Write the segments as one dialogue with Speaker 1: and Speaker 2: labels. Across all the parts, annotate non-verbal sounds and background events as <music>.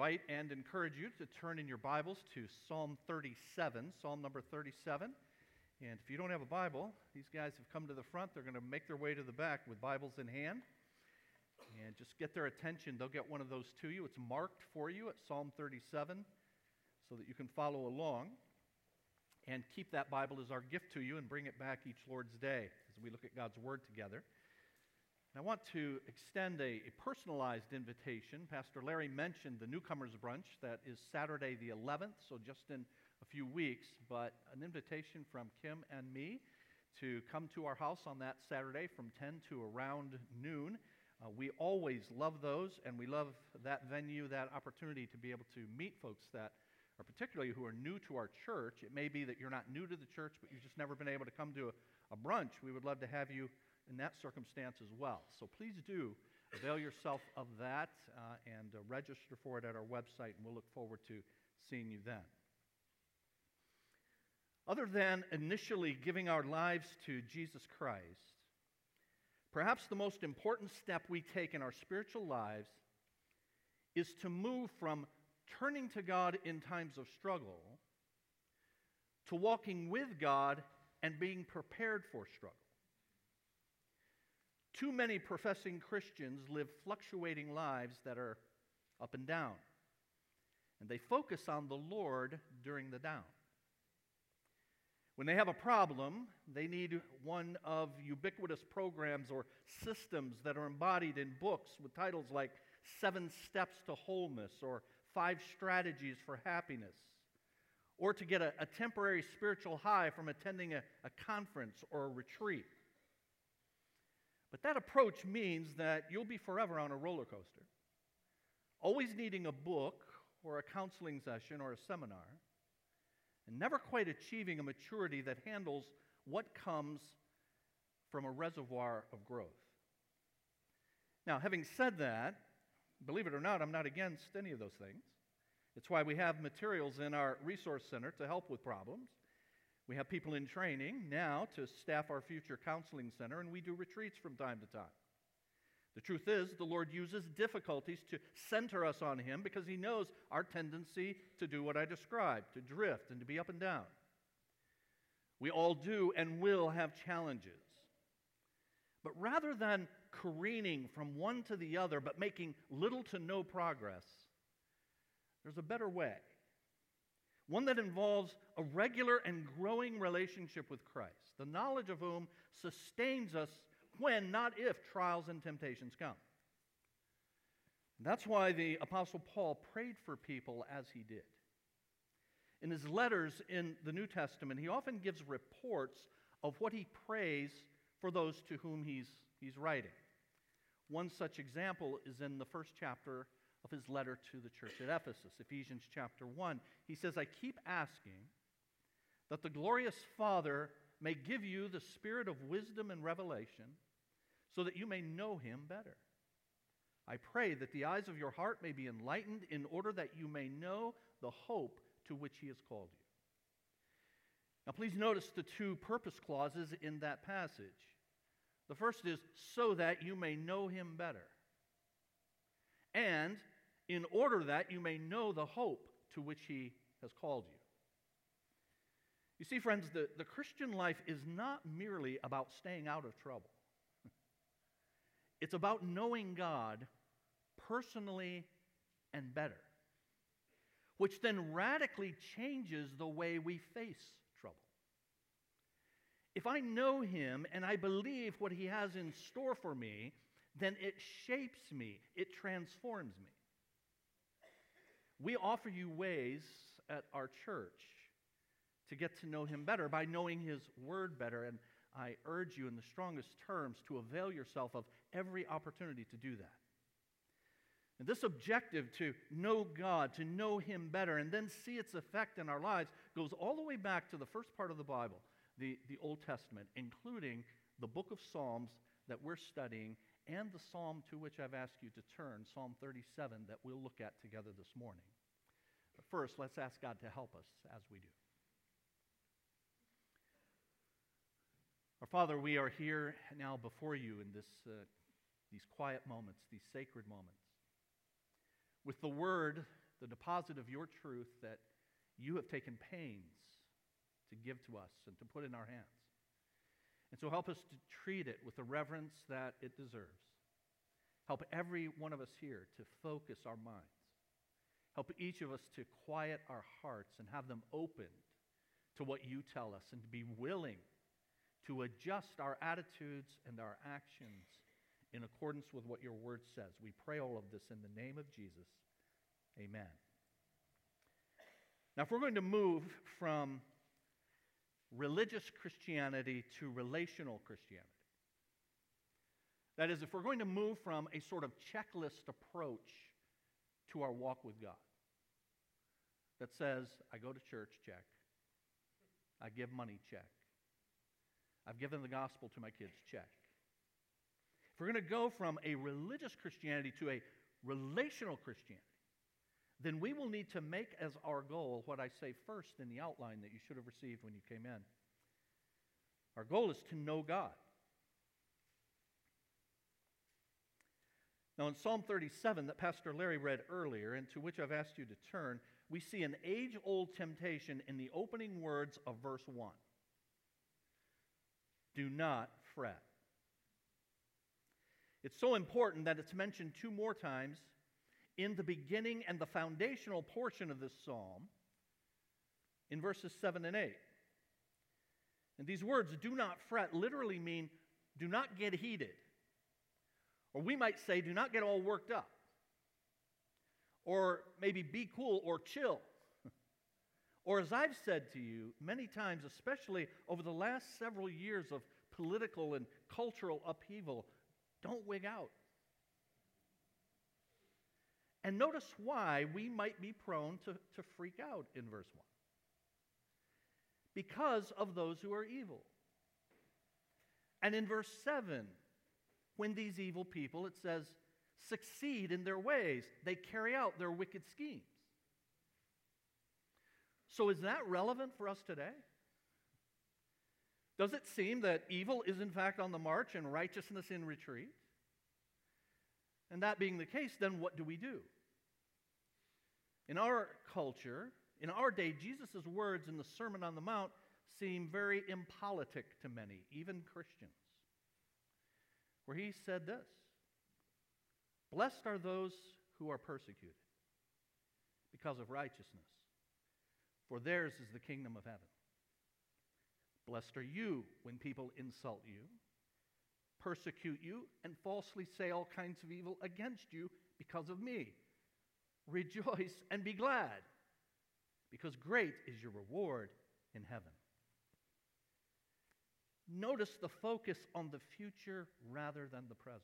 Speaker 1: invite and encourage you to turn in your Bibles to Psalm 37, Psalm number 37. And if you don't have a Bible, these guys have come to the front. They're going to make their way to the back with Bibles in hand. And just get their attention. They'll get one of those to you. It's marked for you at Psalm 37 so that you can follow along. And keep that Bible as our gift to you and bring it back each Lord's Day as we look at God's Word together. And I want to extend a, a, personalized invitation. Pastor Larry mentioned the newcomers brunch that is Saturday the 11th, so just in a few weeks, but an invitation from Kim and me to come to our house on that Saturday from 10 to around noon. Uh, we always love those, and we love that venue, that opportunity to be able to meet folks that are particularly who are new to our church. It may be that you're not new to the church, but you've just never been able to come to a, a brunch. We would love to have you in that circumstance as well. So please do avail yourself of that uh, and uh, register for it at our website, and we'll look forward to seeing you then. Other than initially giving our lives to Jesus Christ, perhaps the most important step we take in our spiritual lives is to move from turning to God in times of struggle to walking with God and being prepared for struggle. Too many professing Christians live fluctuating lives that are up and down, and they focus on the Lord during the down. When they have a problem, they need one of ubiquitous programs or systems that are embodied in books with titles like Seven Steps to Wholeness or Five Strategies for Happiness, or to get a, a temporary spiritual high from attending a, a conference or a retreat. But that approach means that you'll be forever on a roller coaster, always needing a book or a counseling session or a seminar, and never quite achieving a maturity that handles what comes from a reservoir of growth. Now, having said that, believe it or not, I'm not against any of those things. It's why we have materials in our resource center to help with problems. We have people in training now to staff our future counseling center, and we do retreats from time to time. The truth is, the Lord uses difficulties to center us on Him because He knows our tendency to do what I described, to drift and to be up and down. We all do and will have challenges. But rather than careening from one to the other but making little to no progress, there's a better way one that involves a regular and growing relationship with Christ, the knowledge of whom sustains us when, not if, trials and temptations come. That's why the Apostle Paul prayed for people as he did. In his letters in the New Testament, he often gives reports of what he prays for those to whom he's, he's writing. One such example is in the first chapter of his letter to the church at Ephesus, Ephesians chapter 1. He says, I keep asking that the glorious Father may give you the spirit of wisdom and revelation so that you may know him better. I pray that the eyes of your heart may be enlightened in order that you may know the hope to which he has called you. Now, please notice the two purpose clauses in that passage. The first is so that you may know him better. And in order that you may know the hope to which he has called you. You see, friends, the, the Christian life is not merely about staying out of trouble, <laughs> it's about knowing God personally and better, which then radically changes the way we face trouble. If I know Him and I believe what He has in store for me, then it shapes me, it transforms me. We offer you ways at our church to get to know Him better by knowing His Word better. And I urge you in the strongest terms to avail yourself of every opportunity to do that. And this objective to know God, to know Him better, and then see its effect in our lives goes all the way back to the first part of the Bible, the, the Old Testament, including the book of Psalms that we're studying and the psalm to which I've asked you to turn, Psalm 37, that we'll look at together this morning. But first, let's ask God to help us as we do. Our Father, we are here now before you in this, uh, these quiet moments, these sacred moments, with the Word the deposit of your truth that you have taken pains to give to us and to put in our hands. And so help us to treat it with the reverence that it deserves. Help every one of us here to focus our minds. Help each of us to quiet our hearts and have them opened to what you tell us and to be willing to adjust our attitudes and our actions in accordance with what your word says. We pray all of this in the name of Jesus. Amen. Now, if we're going to move from religious Christianity to relational Christianity, that is, if we're going to move from a sort of checklist approach to our walk with God that says, I go to church, check. I give money, check. I've given the gospel to my kids, check. If we're going to go from a religious Christianity to a relational Christianity, then we will need to make as our goal what I say first in the outline that you should have received when you came in. Our goal is to know God. Now, in Psalm 37 that Pastor Larry read earlier, and to which I've asked you to turn, we see an age old temptation in the opening words of verse 1. Do not fret. It's so important that it's mentioned two more times in the beginning and the foundational portion of this psalm in verses 7 and 8. And these words, do not fret, literally mean do not get heated. Or we might say, do not get all worked up. Or maybe be cool or chill. <laughs> or as I've said to you many times, especially over the last several years of political and cultural upheaval, don't wig out. And notice why we might be prone to, to freak out in verse 1 because of those who are evil. And in verse 7, when these evil people, it says, succeed in their ways, they carry out their wicked schemes. So, is that relevant for us today? Does it seem that evil is in fact on the march and righteousness in retreat? And that being the case, then what do we do? In our culture, in our day, Jesus' words in the Sermon on the Mount seem very impolitic to many, even Christians where he said this Blessed are those who are persecuted because of righteousness, for theirs is the kingdom of heaven. Blessed are you when people insult you, persecute you, and falsely say all kinds of evil against you because of me. Rejoice and be glad, because great is your reward in heaven. Notice the focus on the future rather than the present.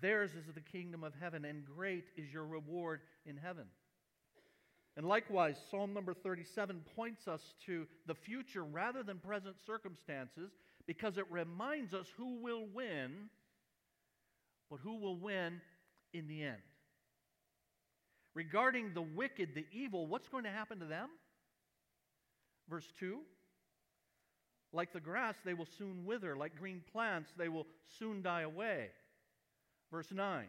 Speaker 1: Theirs is the kingdom of heaven, and great is your reward in heaven. And likewise, Psalm number 37 points us to the future rather than present circumstances because it reminds us who will win, but who will win in the end. Regarding the wicked, the evil, what's going to happen to them? Verse 2 like the grass, they will soon wither. Like green plants, they will soon die away. Verse 9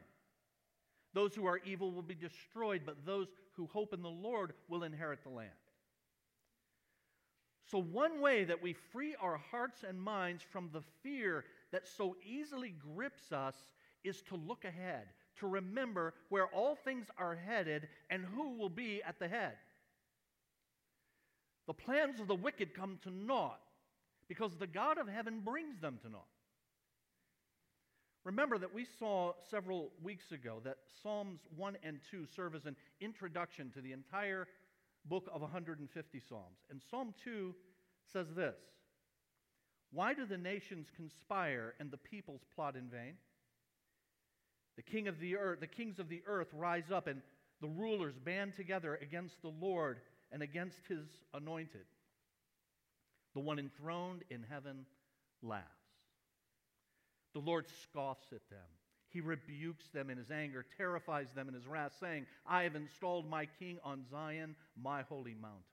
Speaker 1: Those who are evil will be destroyed, but those who hope in the Lord will inherit the land. So, one way that we free our hearts and minds from the fear that so easily grips us is to look ahead, to remember where all things are headed and who will be at the head. The plans of the wicked come to naught because the God of heaven brings them to naught. Remember that we saw several weeks ago that Psalms 1 and 2 serve as an introduction to the entire book of 150 Psalms. And Psalm 2 says this Why do the nations conspire and the peoples plot in vain? The, king of the, earth, the kings of the earth rise up, and the rulers band together against the Lord and against his anointed. The one enthroned in heaven laughs. The Lord scoffs at them. He rebukes them in his anger, terrifies them in his wrath, saying, I have installed my king on Zion, my holy mountain.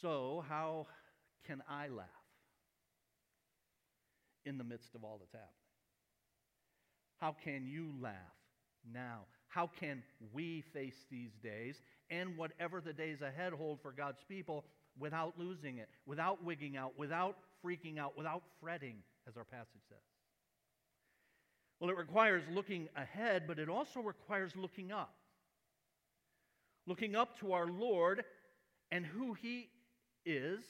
Speaker 1: So, how can I laugh in the midst of all that's happening? How can you laugh now? How can we face these days and whatever the days ahead hold for God's people without losing it, without wigging out, without freaking out, without fretting, as our passage says? Well, it requires looking ahead, but it also requires looking up. Looking up to our Lord and who He is,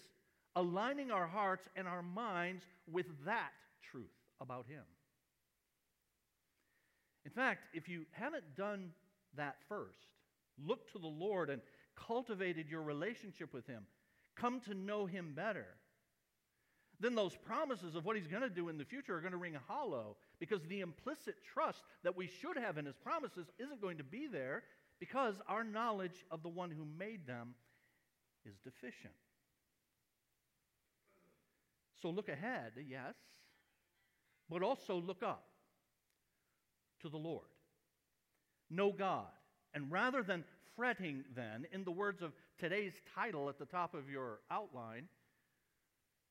Speaker 1: aligning our hearts and our minds with that truth about Him. In fact, if you haven't done that first, look to the Lord and cultivated your relationship with Him, come to know Him better, then those promises of what He's going to do in the future are going to ring hollow because the implicit trust that we should have in His promises isn't going to be there because our knowledge of the one who made them is deficient. So look ahead, yes, but also look up to the Lord. Know God. And rather than fretting, then, in the words of today's title at the top of your outline,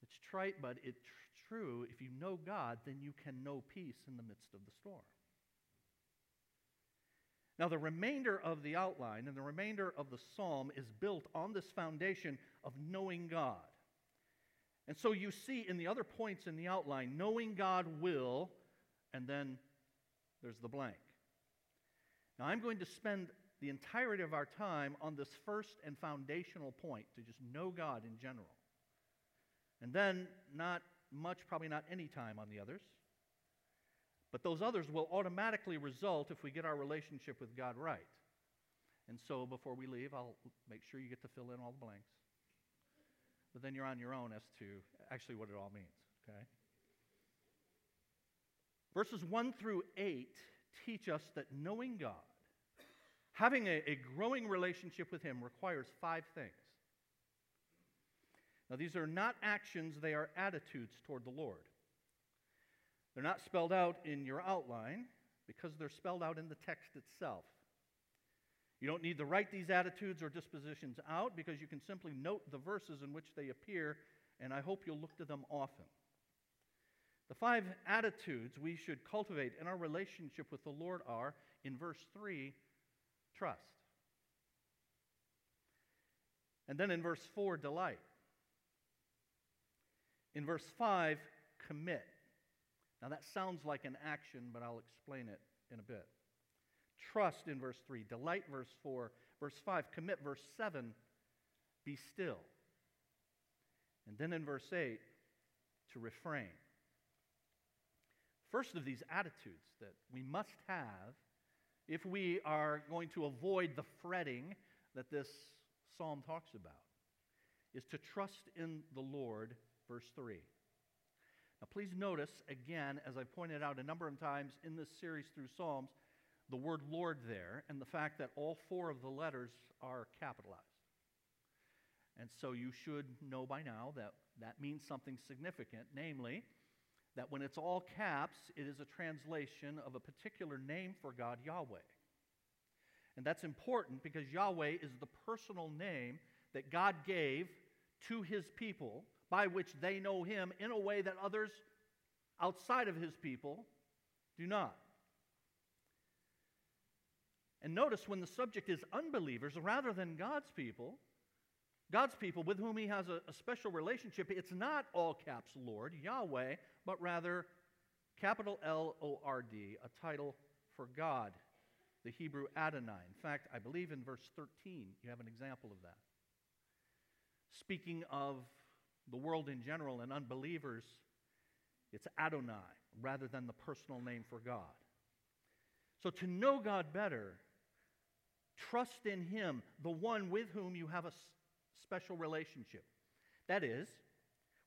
Speaker 1: it's trite, but it's true. If you know God, then you can know peace in the midst of the storm. Now, the remainder of the outline and the remainder of the psalm is built on this foundation of knowing God. And so you see in the other points in the outline, knowing God will, and then there's the blank. Now, I'm going to spend the entirety of our time on this first and foundational point to just know God in general. And then, not much, probably not any time on the others. But those others will automatically result if we get our relationship with God right. And so before we leave, I'll make sure you get to fill in all the blanks. But then you're on your own as to actually what it all means, okay? Verses 1 through 8 teach us that knowing God, having a, a growing relationship with Him, requires five things. Now, these are not actions, they are attitudes toward the Lord. They're not spelled out in your outline because they're spelled out in the text itself. You don't need to write these attitudes or dispositions out because you can simply note the verses in which they appear, and I hope you'll look to them often. The five attitudes we should cultivate in our relationship with the Lord are, in verse 3, trust. And then in verse 4, delight. In verse 5, commit. Now that sounds like an action, but I'll explain it in a bit. Trust in verse 3, delight, verse 4, verse 5, commit, verse 7, be still. And then in verse 8, to refrain. First of these attitudes that we must have if we are going to avoid the fretting that this psalm talks about is to trust in the Lord, verse 3. Now, please notice, again, as I've pointed out a number of times in this series through Psalms, the word Lord there and the fact that all four of the letters are capitalized. And so you should know by now that that means something significant, namely, that when it's all caps, it is a translation of a particular name for God, Yahweh. And that's important because Yahweh is the personal name that God gave to his people by which they know him in a way that others outside of his people do not. And notice when the subject is unbelievers rather than God's people, God's people with whom he has a, a, special relationship, it's not all caps Lord, Yahweh, but rather capital L O R D, a title for God, the Hebrew Adonai. In fact, I believe in verse 13 you have an example of that. Speaking of the world in general and unbelievers, it's Adonai rather than the personal name for God. So to know God better, trust in Him, the one with whom you have a special relationship. That is,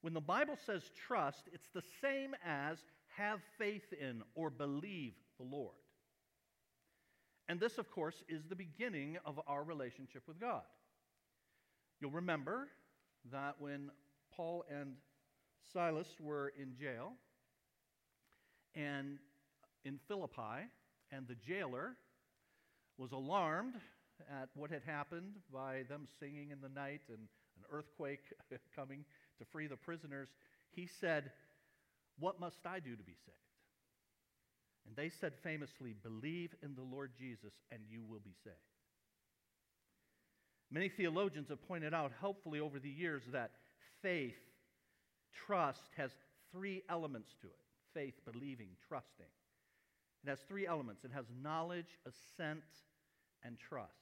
Speaker 1: when the Bible says trust, it's the same as have faith in or believe the Lord. And this, of course, is the beginning of our relationship with God. You'll remember that when Paul and Silas were in jail and in Philippi, and the jailer was alarmed at what had happened by them singing in the night and an earthquake <laughs> coming to free the prisoners. He said, What must I do to be saved? And they said famously, Believe in the Lord Jesus, and you will be saved. Many theologians have pointed out helpfully over the years that faith, trust, has three elements to it faith, believing, trusting. It has three elements it has knowledge, assent, and trust.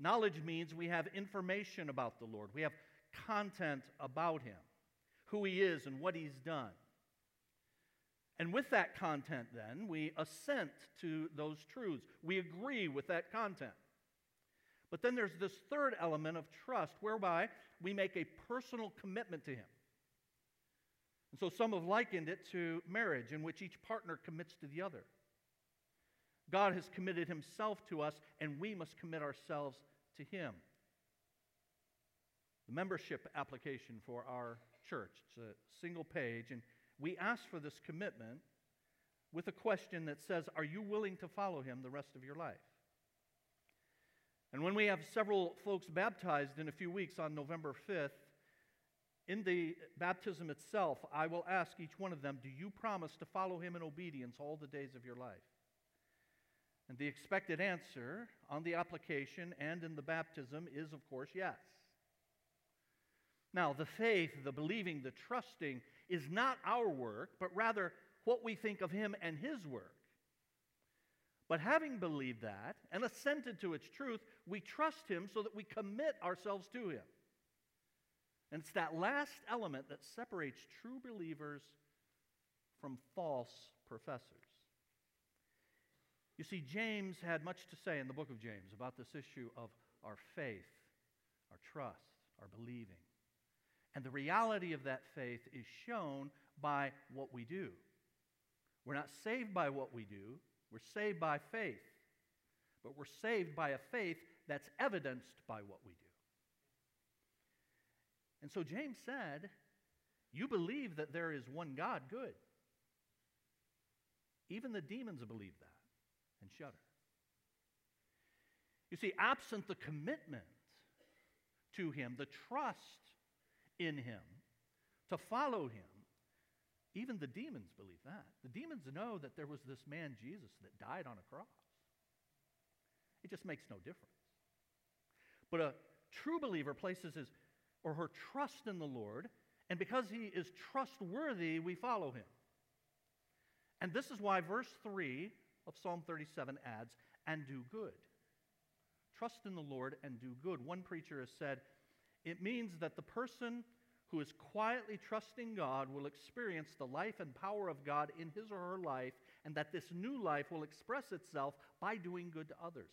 Speaker 1: Knowledge means we have information about the Lord, we have content about Him, who He is, and what He's done. And with that content, then, we assent to those truths. We agree with that content. But then there's this third element of trust whereby we make a personal commitment to Him. And so some have likened it to marriage, in which each partner commits to the other. God has committed Himself to us, and we must commit ourselves to Him. The membership application for our church, it's a single page, and we ask for this commitment with a question that says, Are you willing to follow Him the rest of your life? And when we have several folks baptized in a few weeks on November 5th, in the baptism itself, I will ask each one of them, Do you promise to follow him in obedience all the days of your life? And the expected answer on the application and in the baptism is, of course, yes. Now, the faith, the believing, the trusting is not our work, but rather what we think of him and his work. But having believed that and assented to its truth, we trust Him so that we commit ourselves to Him. And it's that last element that separates true believers from false professors. You see, James had much to say in the book of James about this issue of our faith, our trust, our believing. And the reality of that faith is shown by what we do. We're not saved by what we do, we're saved by faith, but we're saved by a faith that's evidenced by what we do. And so James said, You believe that there is one God, good. Even the demons believe that and shudder. You see, absent the commitment to Him, the trust in Him, to follow Him, even the demons believe that. The demons know that there was this man, Jesus, that died on a cross. It just makes no difference. But a true believer places his or her trust in the Lord, and because he is trustworthy, we follow him. And this is why verse 3 of Psalm 37 adds, and do good. Trust in the Lord and do good. One preacher has said, it means that the person who is quietly trusting God will experience the life and power of God in his or her life, and that this new life will express itself by doing good to others.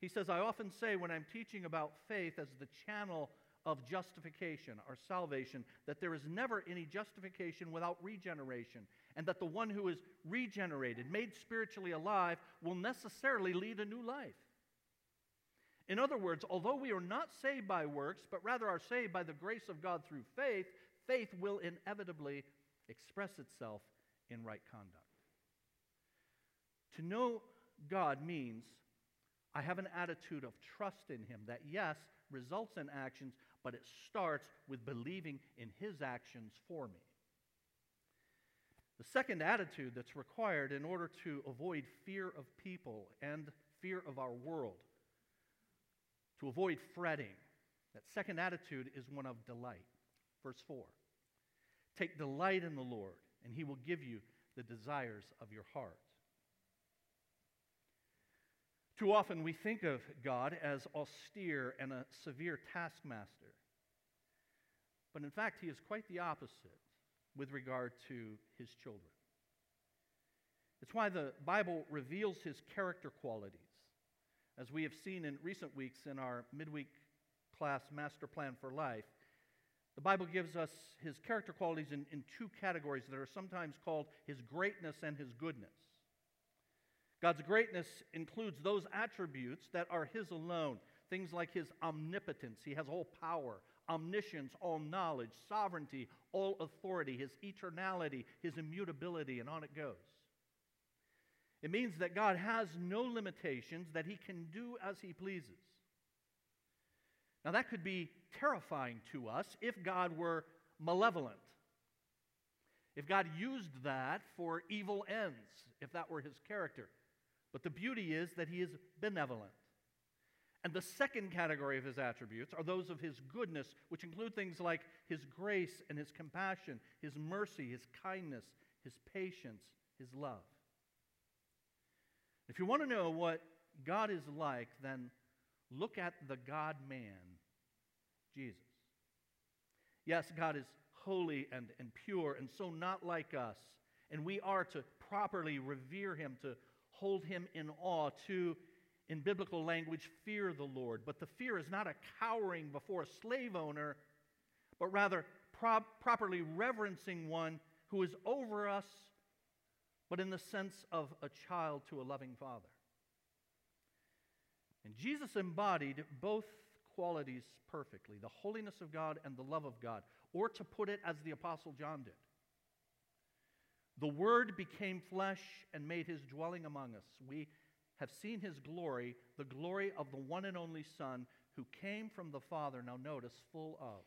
Speaker 1: He says, I often say when I'm teaching about faith as the channel of justification or salvation, that there is never any justification without regeneration, and that the one who is regenerated, made spiritually alive, will necessarily lead a new life. In other words, although we are not saved by works, but rather are saved by the grace of God through faith, faith will inevitably express itself in right conduct. To know God means I have an attitude of trust in Him that, yes, results in actions, but it starts with believing in His actions for me. The second attitude that's required in order to avoid fear of people and fear of our world to avoid fretting. That second attitude is one of delight. Verse 4 Take delight in the Lord, and he will give you the desires of your heart. Too often we think of God as austere and a severe taskmaster. But in fact, he is quite the opposite with regard to his children. It's why the Bible reveals his character qualities as we have seen in recent weeks in our midweek class, Master Plan for Life, the Bible gives us his character qualities in, in two categories that are sometimes called his greatness and his goodness. God's greatness includes those attributes that are his alone, things like his omnipotence, he has all power, omniscience, all knowledge, sovereignty, all authority, his eternality, his immutability, and on it goes. It means that God has no limitations, that he can do as he pleases. Now, that could be terrifying to us if God were malevolent. if God used that for evil ends, if that were his character. But the beauty is that he is benevolent. And the second category of his attributes are those of his goodness, which include things like his grace and his compassion, his mercy, his kindness, his patience, his love. If you want to know what God is like, then look at the God man, Jesus. Yes, God is holy and, and pure and so not like us. And we are to properly revere him, to hold him in awe, to, in biblical language, fear the Lord. But the fear is not a cowering before a slave owner, but rather pro- properly reverencing one who is over us, but in the sense of a child to a loving father. And Jesus embodied both qualities perfectly the holiness of God and the love of God. Or to put it as the Apostle John did The Word became flesh and made his dwelling among us. We have seen his glory, the glory of the one and only Son who came from the Father, now notice, full of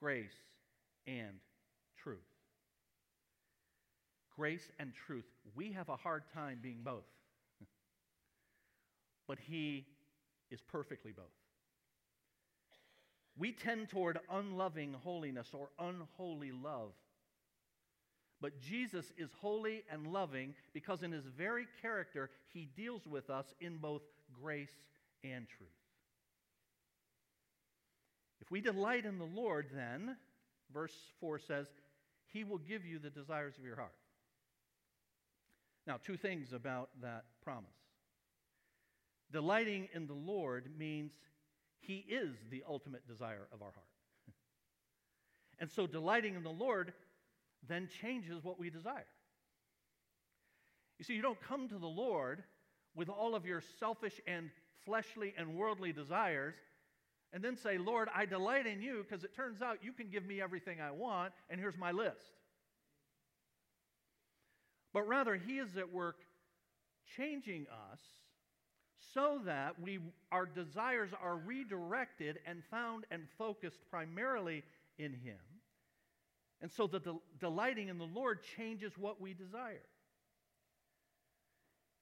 Speaker 1: grace and truth. Grace and truth. We have a hard time being both. <laughs> but he is perfectly both. We tend toward unloving holiness or unholy love. But Jesus is holy and loving because in his very character, he deals with us in both grace and truth. If we delight in the Lord, then, verse 4 says, he will give you the desires of your heart. Now, two things about that promise. Delighting in the Lord means he is the ultimate desire of our heart. <laughs> and so, delighting in the Lord then changes what we desire. You see, you don't come to the Lord with all of your selfish and fleshly and worldly desires and then say, Lord, I delight in you because it turns out you can give me everything I want, and here's my list. But rather, He is at work changing us so that we, our desires are redirected and found and focused primarily in Him. And so the del- delighting in the Lord changes what we desire.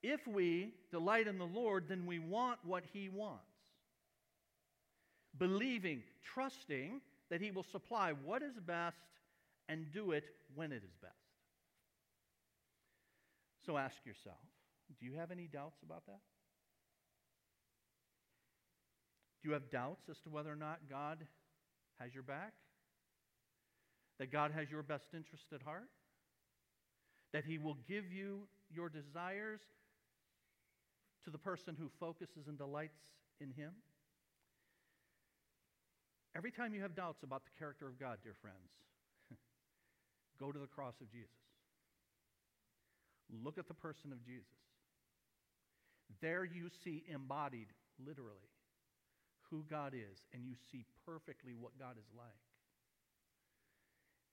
Speaker 1: If we delight in the Lord, then we want what He wants. Believing, trusting that He will supply what is best and do it when it is best. So ask yourself do you have any doubts about that? Do you have doubts as to whether or not God has your back? That God has your best interest at heart? That He will give you your desires to the person who focuses and delights in Him? Every time you have doubts about the character of God, dear friends, <laughs> go to the cross of Jesus. Look at the person of Jesus. There you see embodied, literally, who God is, and you see perfectly what God is like.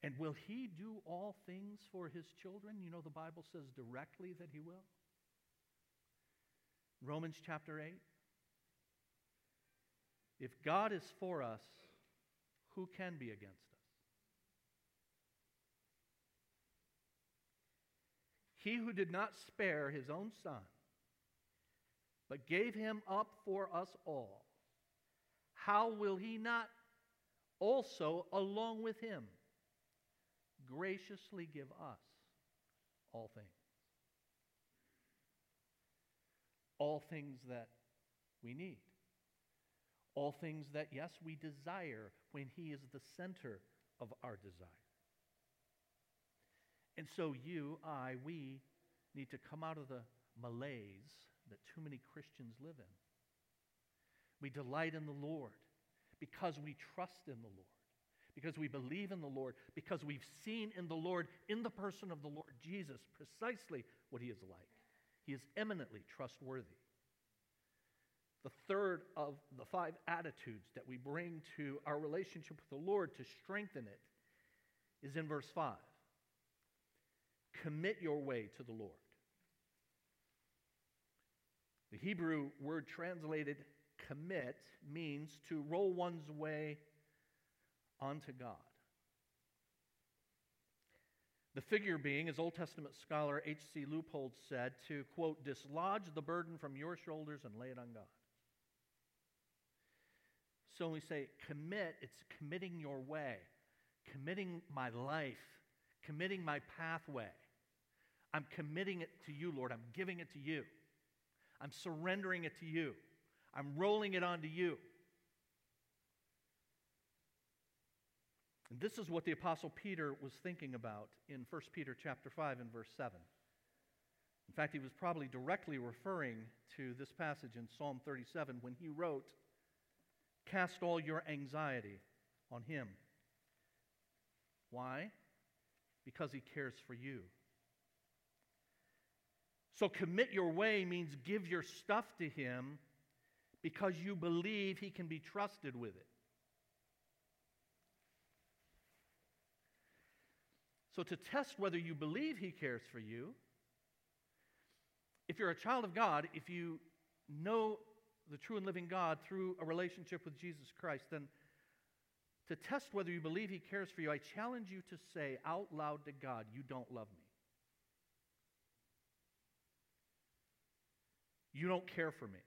Speaker 1: And will He do all things for His children? You know, the Bible says directly that He will. Romans chapter 8. If God is for us, who can be against us? He who did not spare his own son, but gave him up for us all how will he not also, along with him, graciously give us all things? All things that we need. All things that, yes, we desire when he is the center of our desire. And so, you, I, we need to come out of the malaise that too many Christians live in. We delight in the Lord because we trust in the Lord, because we believe in the Lord, because we've seen in the Lord, in the person of the Lord Jesus, precisely what he is like. He is eminently trustworthy. The third of the five attitudes that we bring to our relationship with the Lord to strengthen it is in verse 5. Commit your way to the Lord. The Hebrew word translated commit means to roll one's way onto God. The figure being, as Old Testament scholar H.C. Leupold said, to, quote, dislodge the burden from your shoulders and lay it on God. So when we say commit, it's committing your way, committing my life, committing my pathway. I'm committing it to you, Lord. I'm giving it to you. I'm surrendering it to you. I'm rolling it onto you. And this is what the apostle Peter was thinking about in 1 Peter chapter 5 and verse 7. In fact, he was probably directly referring to this passage in Psalm 37 when he wrote, Cast all your anxiety on him. Why? Because he cares for you. So commit your way means give your stuff to him because you believe he can be trusted with it. So, to test whether you believe He cares for you, if you're a child of God, if you know the true and living God through a relationship with Jesus Christ, then to test whether you believe He cares for you, I challenge you to say out loud to God, You don't love me. You don't care for me.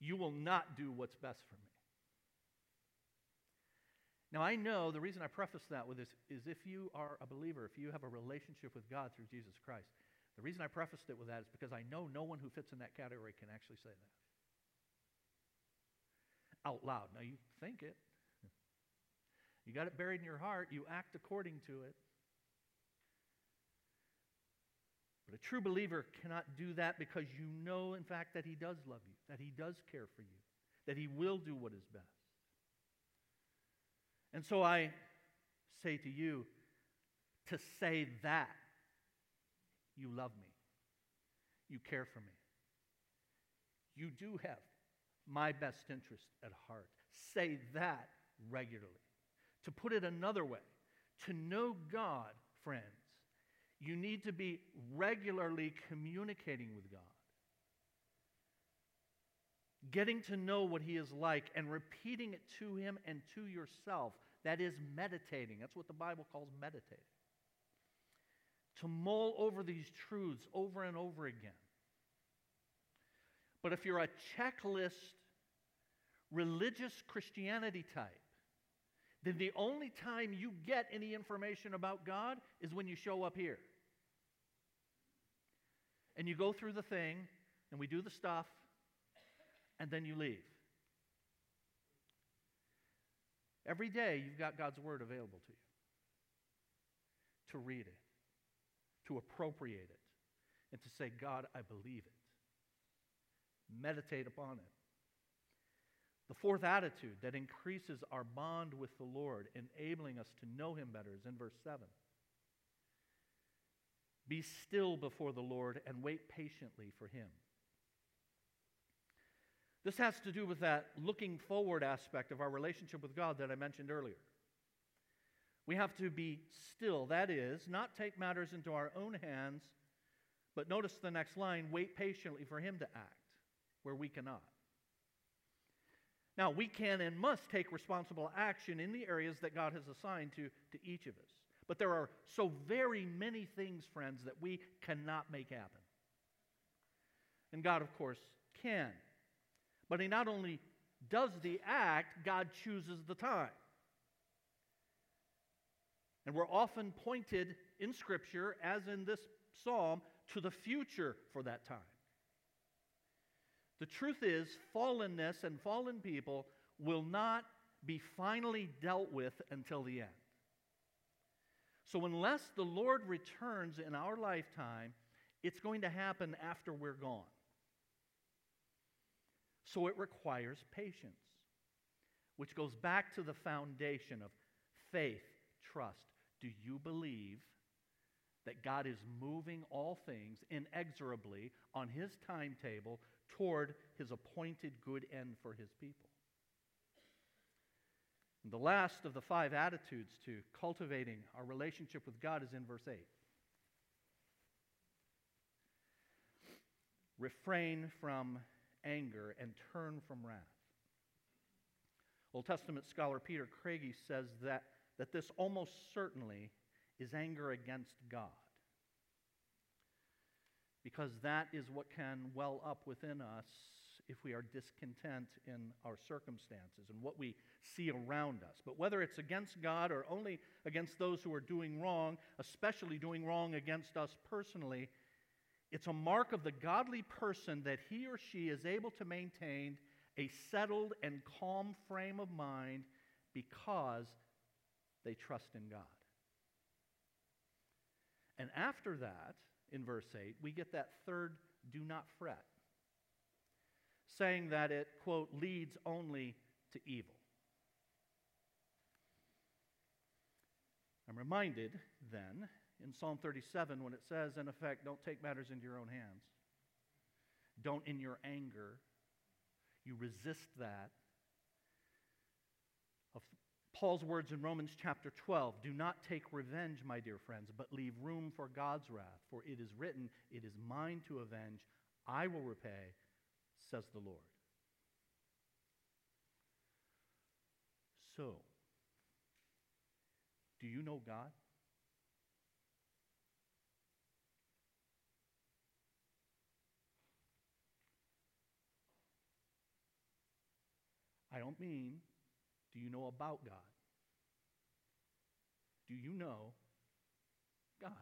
Speaker 1: You will not do what's best for me. Now, I know the reason I preface that with this is if you are a believer, if you have a relationship with God through Jesus Christ, the reason I prefaced it with that is because I know no one who fits in that category can actually say that out loud. Now, you think it, <laughs> you got it buried in your heart, you act according to it. But a true believer cannot do that because you know, in fact, that he does love you, that he does care for you, that he will do what is best. And so I say to you to say that you love me, you care for me, you do have my best interest at heart. Say that regularly. To put it another way, to know God, friends, you need to be regularly communicating with God getting to know what he is like and repeating it to him and to yourself. That is meditating. That's what the Bible calls meditating. To mull over these truths over and over again. But if you're a checklist religious Christianity type, then the only time you get any information about God is when you show up here. And you go through the thing, and we do the stuff, and then you leave. Every day, you've got God's Word available to you to read it, to appropriate it, and to say, God, I believe it. Meditate upon it. The fourth attitude that increases our bond with the Lord, enabling us to know Him better, is in verse 7. Be still before the Lord and wait patiently for Him. This has to do with that looking forward aspect of our relationship with God that I mentioned earlier. We have to be still, that is, not take matters into our own hands, but notice the next line wait patiently for Him to act where we cannot. Now, we can and must take responsible action in the areas that God has assigned to, to each of us. But there are so very many things, friends, that we cannot make happen. And God, of course, can. But he not only does the act, God chooses the time. And we're often pointed in Scripture, as in this psalm, to the future for that time. The truth is, fallenness and fallen people will not be finally dealt with until the end. So, unless the Lord returns in our lifetime, it's going to happen after we're gone. So it requires patience, which goes back to the foundation of faith, trust. Do you believe that God is moving all things inexorably on his timetable toward his appointed good end for his people? And the last of the five attitudes to cultivating our relationship with God is in verse 8. Refrain from anger and turn from wrath. Old Testament scholar Peter Craigie says that, that this almost certainly is anger against God. Because that is what can well up within us if we are discontent in our circumstances and what we see around us. But whether it's against God or only against those who are doing wrong, especially doing wrong against us personally, it's a mark of the godly person that he or she is able to maintain a settled and calm frame of mind because they trust in God. And after that, in verse 8, we get that third do not fret, saying that it, quote, leads only to evil. I'm reminded then in Psalm 37 when it says, in effect, don't take matters into your own hands. Don't in your anger. You resist that. Of Paul's words in Romans chapter 12 do not take revenge, my dear friends, but leave room for God's wrath. For it is written, It is mine to avenge. I will repay, says the Lord. So, do you know God? I don't mean, do you know about God? Do you know God?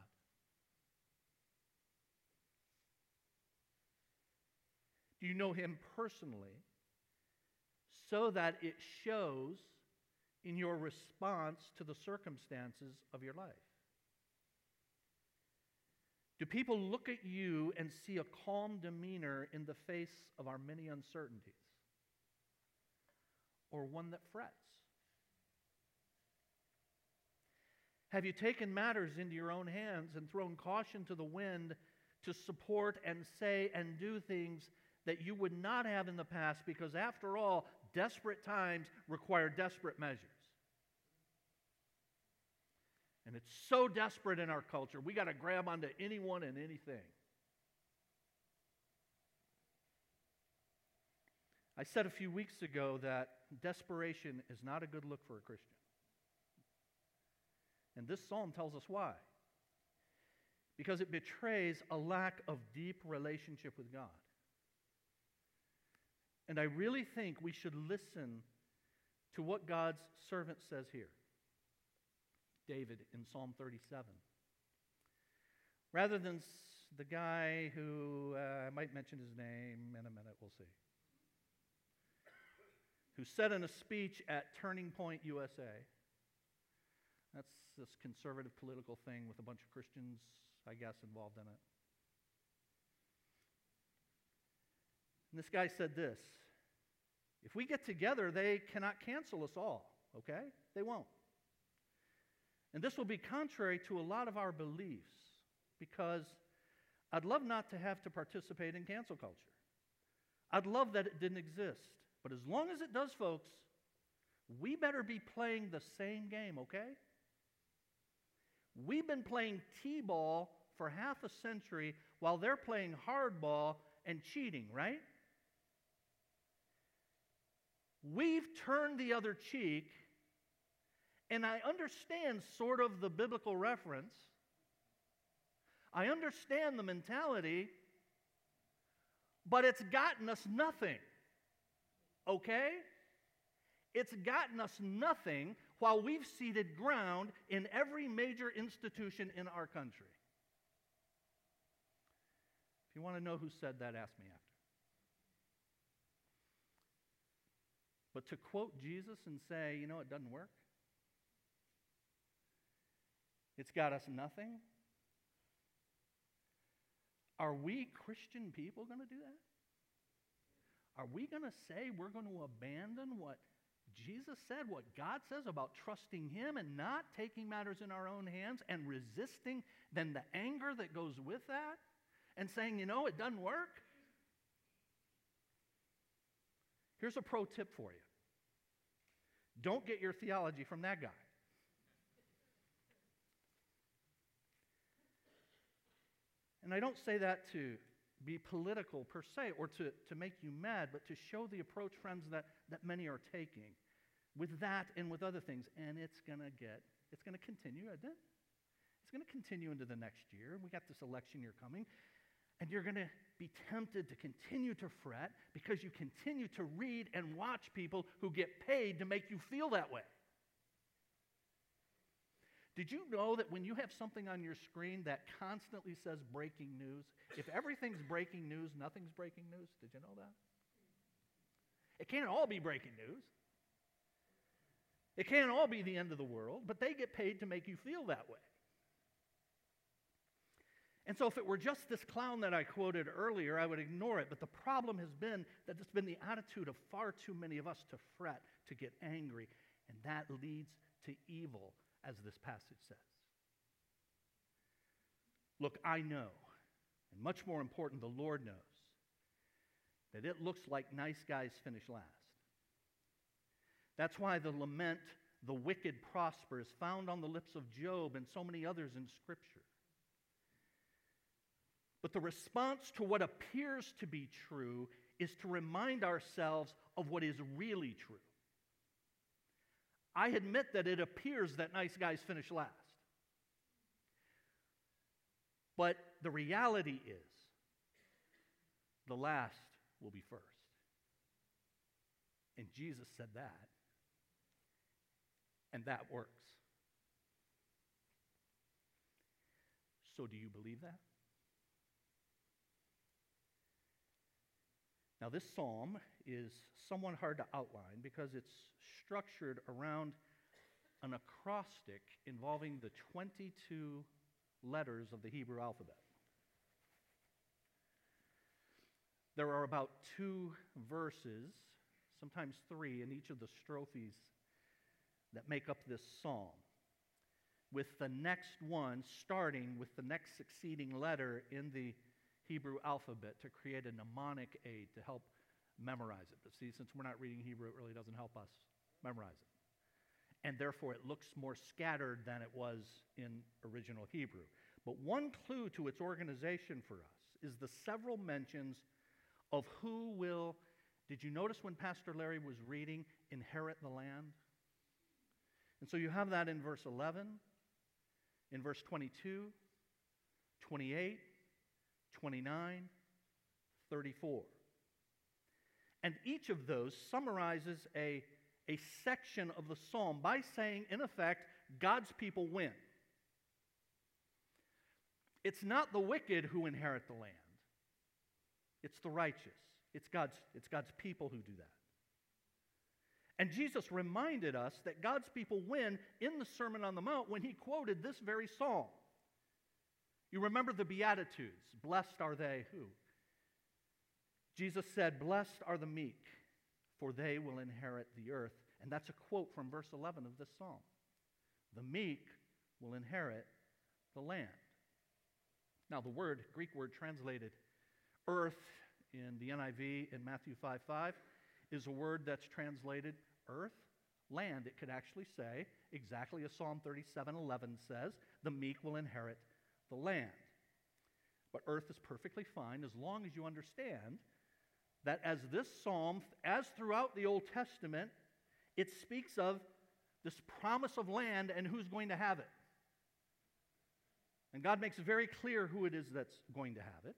Speaker 1: Do you know Him personally so that it shows in your response to the circumstances of your life? Do people look at you and see a calm demeanor in the face of our many uncertainties? Or one that frets? Have you taken matters into your own hands and thrown caution to the wind to support and say and do things that you would not have in the past because, after all, desperate times require desperate measures? And it's so desperate in our culture, we got to grab onto anyone and anything. I said a few weeks ago that desperation is not a good look for a Christian. And this psalm tells us why. Because it betrays a lack of deep relationship with God. And I really think we should listen to what God's servant says here. David in Psalm 37. Rather than the guy who, uh, I might mention his name in a minute, we'll see, who said in a speech at Turning Point USA, that's this conservative political thing with a bunch of Christians, I guess, involved in it. And this guy said this If we get together, they cannot cancel us all, okay? They won't. And this will be contrary to a lot of our beliefs because I'd love not to have to participate in cancel culture. I'd love that it didn't exist. But as long as it does, folks, we better be playing the same game, okay? We've been playing T ball for half a century while they're playing hardball and cheating, right? We've turned the other cheek and I understand sort of the biblical reference. I understand the mentality, but it's gotten us nothing. Okay? It's gotten us nothing while we've ceded ground in every major institution in our country. If you want to know who said that, ask me after. But to quote Jesus and say, you know, it doesn't work, it's got us nothing. Are we Christian people going to do that? Are we going to say we're going to abandon what Jesus said, what God says about trusting Him and not taking matters in our own hands and resisting then the anger that goes with that and saying, you know, it doesn't work? Here's a pro tip for you don't get your theology from that guy. And I don't say that to be political per se or to, to make you mad, but to show the approach, friends, that, that many are taking with that and with other things. And it's going to get, it's going to continue, isn't it? It's going to continue into the next year. We got this election year coming. And you're going to be tempted to continue to fret because you continue to read and watch people who get paid to make you feel that way. Did you know that when you have something on your screen that constantly says breaking news, if everything's breaking news, nothing's breaking news? Did you know that? It can't all be breaking news. It can't all be the end of the world, but they get paid to make you feel that way. And so, if it were just this clown that I quoted earlier, I would ignore it. But the problem has been that it's been the attitude of far too many of us to fret, to get angry, and that leads to evil, as this passage says. Look, I know, and much more important, the Lord knows, that it looks like nice guys finish last. That's why the lament, the wicked prosper, is found on the lips of Job and so many others in Scripture. But the response to what appears to be true is to remind ourselves of what is really true. I admit that it appears that nice guys finish last. But the reality is, the last will be first. And Jesus said that. And that works. So, do you believe that? Now, this psalm is somewhat hard to outline because it's structured around an acrostic involving the 22 letters of the Hebrew alphabet. There are about two verses, sometimes three, in each of the strophes that make up this psalm, with the next one starting with the next succeeding letter in the Hebrew alphabet to create a mnemonic aid to help memorize it. But see, since we're not reading Hebrew, it really doesn't help us memorize it. And therefore, it looks more scattered than it was in original Hebrew. But one clue to its organization for us is the several mentions of who will, did you notice when Pastor Larry was reading, inherit the land? And so you have that in verse 11, in verse 22, 28, 29, 34. And each of those summarizes a, a section of the psalm by saying, in effect, God's people win. It's not the wicked who inherit the land, it's the righteous. It's God's, it's God's people who do that. And Jesus reminded us that God's people win in the Sermon on the Mount when he quoted this very psalm. You remember the Beatitudes. Blessed are they who? Jesus said, Blessed are the meek, for they will inherit the earth. And that's a quote from verse 11 of this psalm. The meek will inherit the land. Now, the word, Greek word translated earth in the NIV in Matthew 5 5 is a word that's translated earth, land. It could actually say exactly as Psalm 37 11 says, the meek will inherit the land. But earth is perfectly fine as long as you understand that as this psalm, as throughout the Old Testament, it speaks of this promise of land and who's going to have it. And God makes it very clear who it is that's going to have it.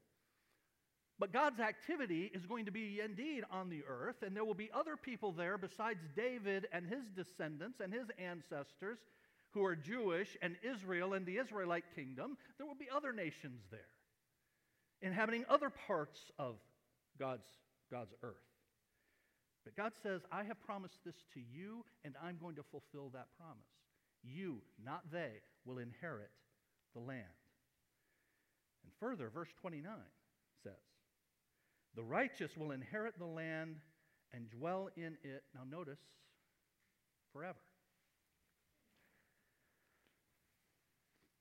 Speaker 1: But God's activity is going to be indeed on the earth, and there will be other people there besides David and his descendants and his ancestors who are Jewish and Israel and the Israelite kingdom, there will be other nations there inhabiting other parts of God's, God's earth. But God says, I have promised this to you, and I'm going to fulfill that promise. You, not they, will inherit the land. And further, verse 29 says, The righteous will inherit the land and dwell in it, now notice, forever.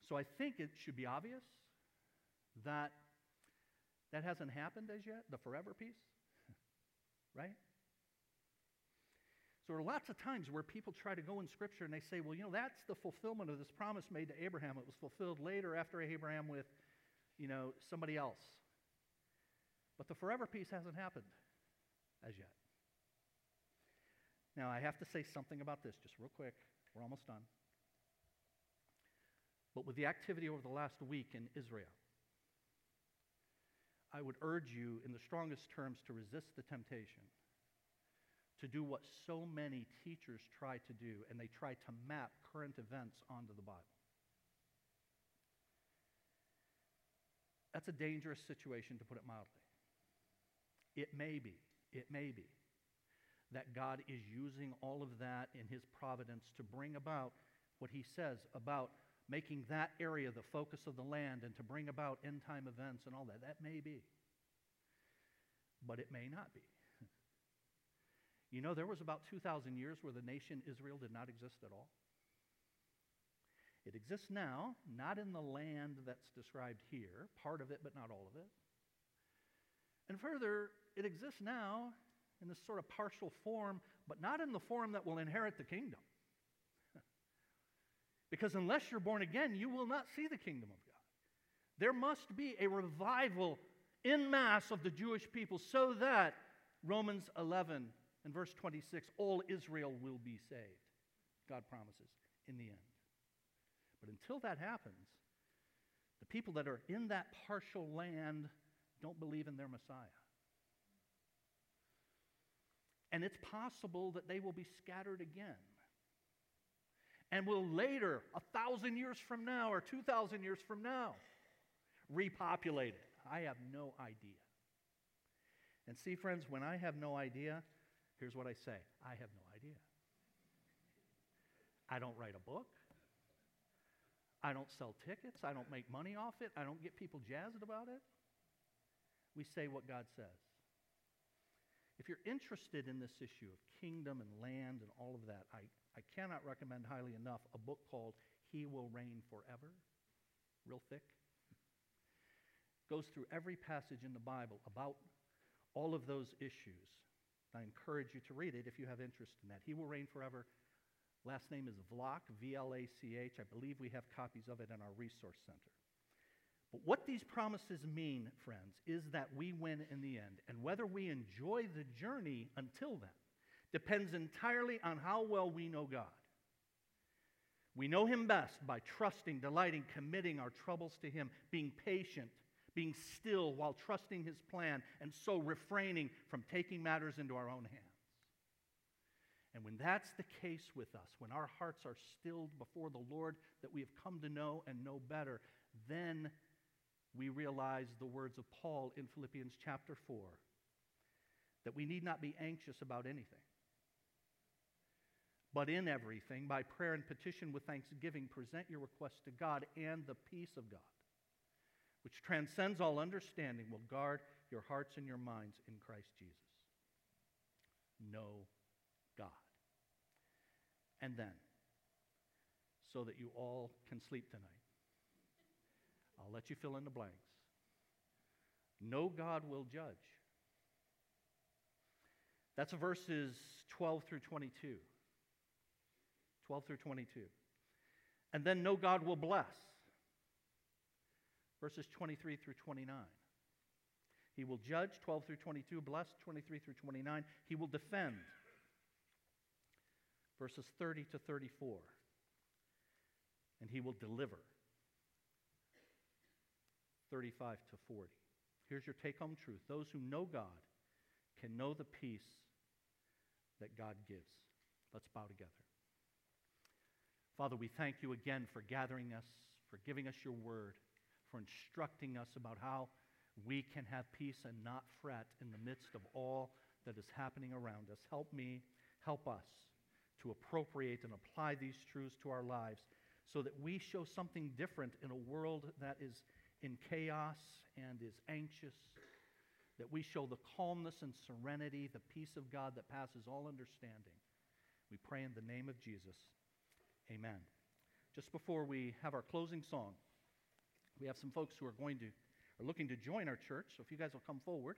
Speaker 1: So I think it should be obvious that that hasn't happened as yet, the forever piece, <laughs> right? So there are lots of times where people try to go in Scripture and they say, well, you know, that's the fulfillment of this promise made to Abraham. It was fulfilled later after Abraham with, you know, somebody else. But the forever piece hasn't happened as yet. Now, I have to say something about this just real quick. We're almost done. But with the activity over the last week in Israel, I would urge you in the strongest terms to resist the temptation to do what so many teachers try to do, and they try to map current events onto the Bible. That's a dangerous situation, to put it mildly. It may be, it may be, that God is using all of that in His providence to bring about what He says about making that area the focus of the land and to bring about end time events and all that. That may be. But it may not be. <laughs> You know, there was about 2,000 years where the nation Israel did not exist at all. It exists now, not in the land that's described here, part of it, but not all of it. And further, it exists now in this sort of partial form, but not in the form that will inherit the kingdom. Because unless you're born again, you will not see the kingdom of God. There must be a revival in mass of the Jewish people so that Romans 11 and verse 26 all Israel will be saved. God promises in the end. But until that happens, the people that are in that partial land don't believe in their Messiah. And it's possible that they will be scattered again and will later, a thousand years from now or 2,000 years from now, repopulate it. I have no idea. And see, friends, when I have no idea, here's what I say I have no idea. I don't write a book. I don't sell tickets. I don't make money off it. I don't get people jazzed about it. We say what God says. If you're interested in this issue of kingdom and land and all of that, I, I cannot recommend highly enough a book called He Will Reign Forever. Real thick. Goes through every passage in the Bible about all of those issues. I encourage you to read it if you have interest in that. He Will Reign Forever. Last name is Vlach, V L A C H. I believe we have copies of it in our resource center. But what these promises mean, friends, is that we win in the end. And whether we enjoy the journey until then depends entirely on how well we know God. We know Him best by trusting, delighting, committing our troubles to Him, being patient, being still while trusting His plan, and so refraining from taking matters into our own hands. And when that's the case with us, when our hearts are stilled before the Lord that we have come to know and know better, then we realize the words of Paul in Philippians chapter 4 that we need not be anxious about anything. But in everything, by prayer and petition with thanksgiving, present your requests to God, and the peace of God, which transcends all understanding, will guard your hearts and your minds in Christ Jesus. Know God. And then, so that you all can sleep tonight, let you fill in the blanks. No God will judge. That's verses 12 through 22. 12 through 22. And then no God will bless. Verses 23 through 29. He will judge, 12 through 22, bless, 23 through 29. He will defend, verses 30 to 34. And he will deliver, 35 to 40. Here's your take home truth those who know God can know the peace that God gives. Let's bow together. Father, we thank you again for gathering us, for giving us your word, for instructing us about how we can have peace and not fret in the midst of all that is happening around us. Help me, help us to appropriate and apply these truths to our lives so that we show something different in a world that is in chaos and is anxious, that we show the calmness and serenity, the peace of God that passes all understanding. We pray in the name of Jesus. Amen. Just before we have our closing song, we have some folks who are going to are looking to join our church. So if you guys will come forward.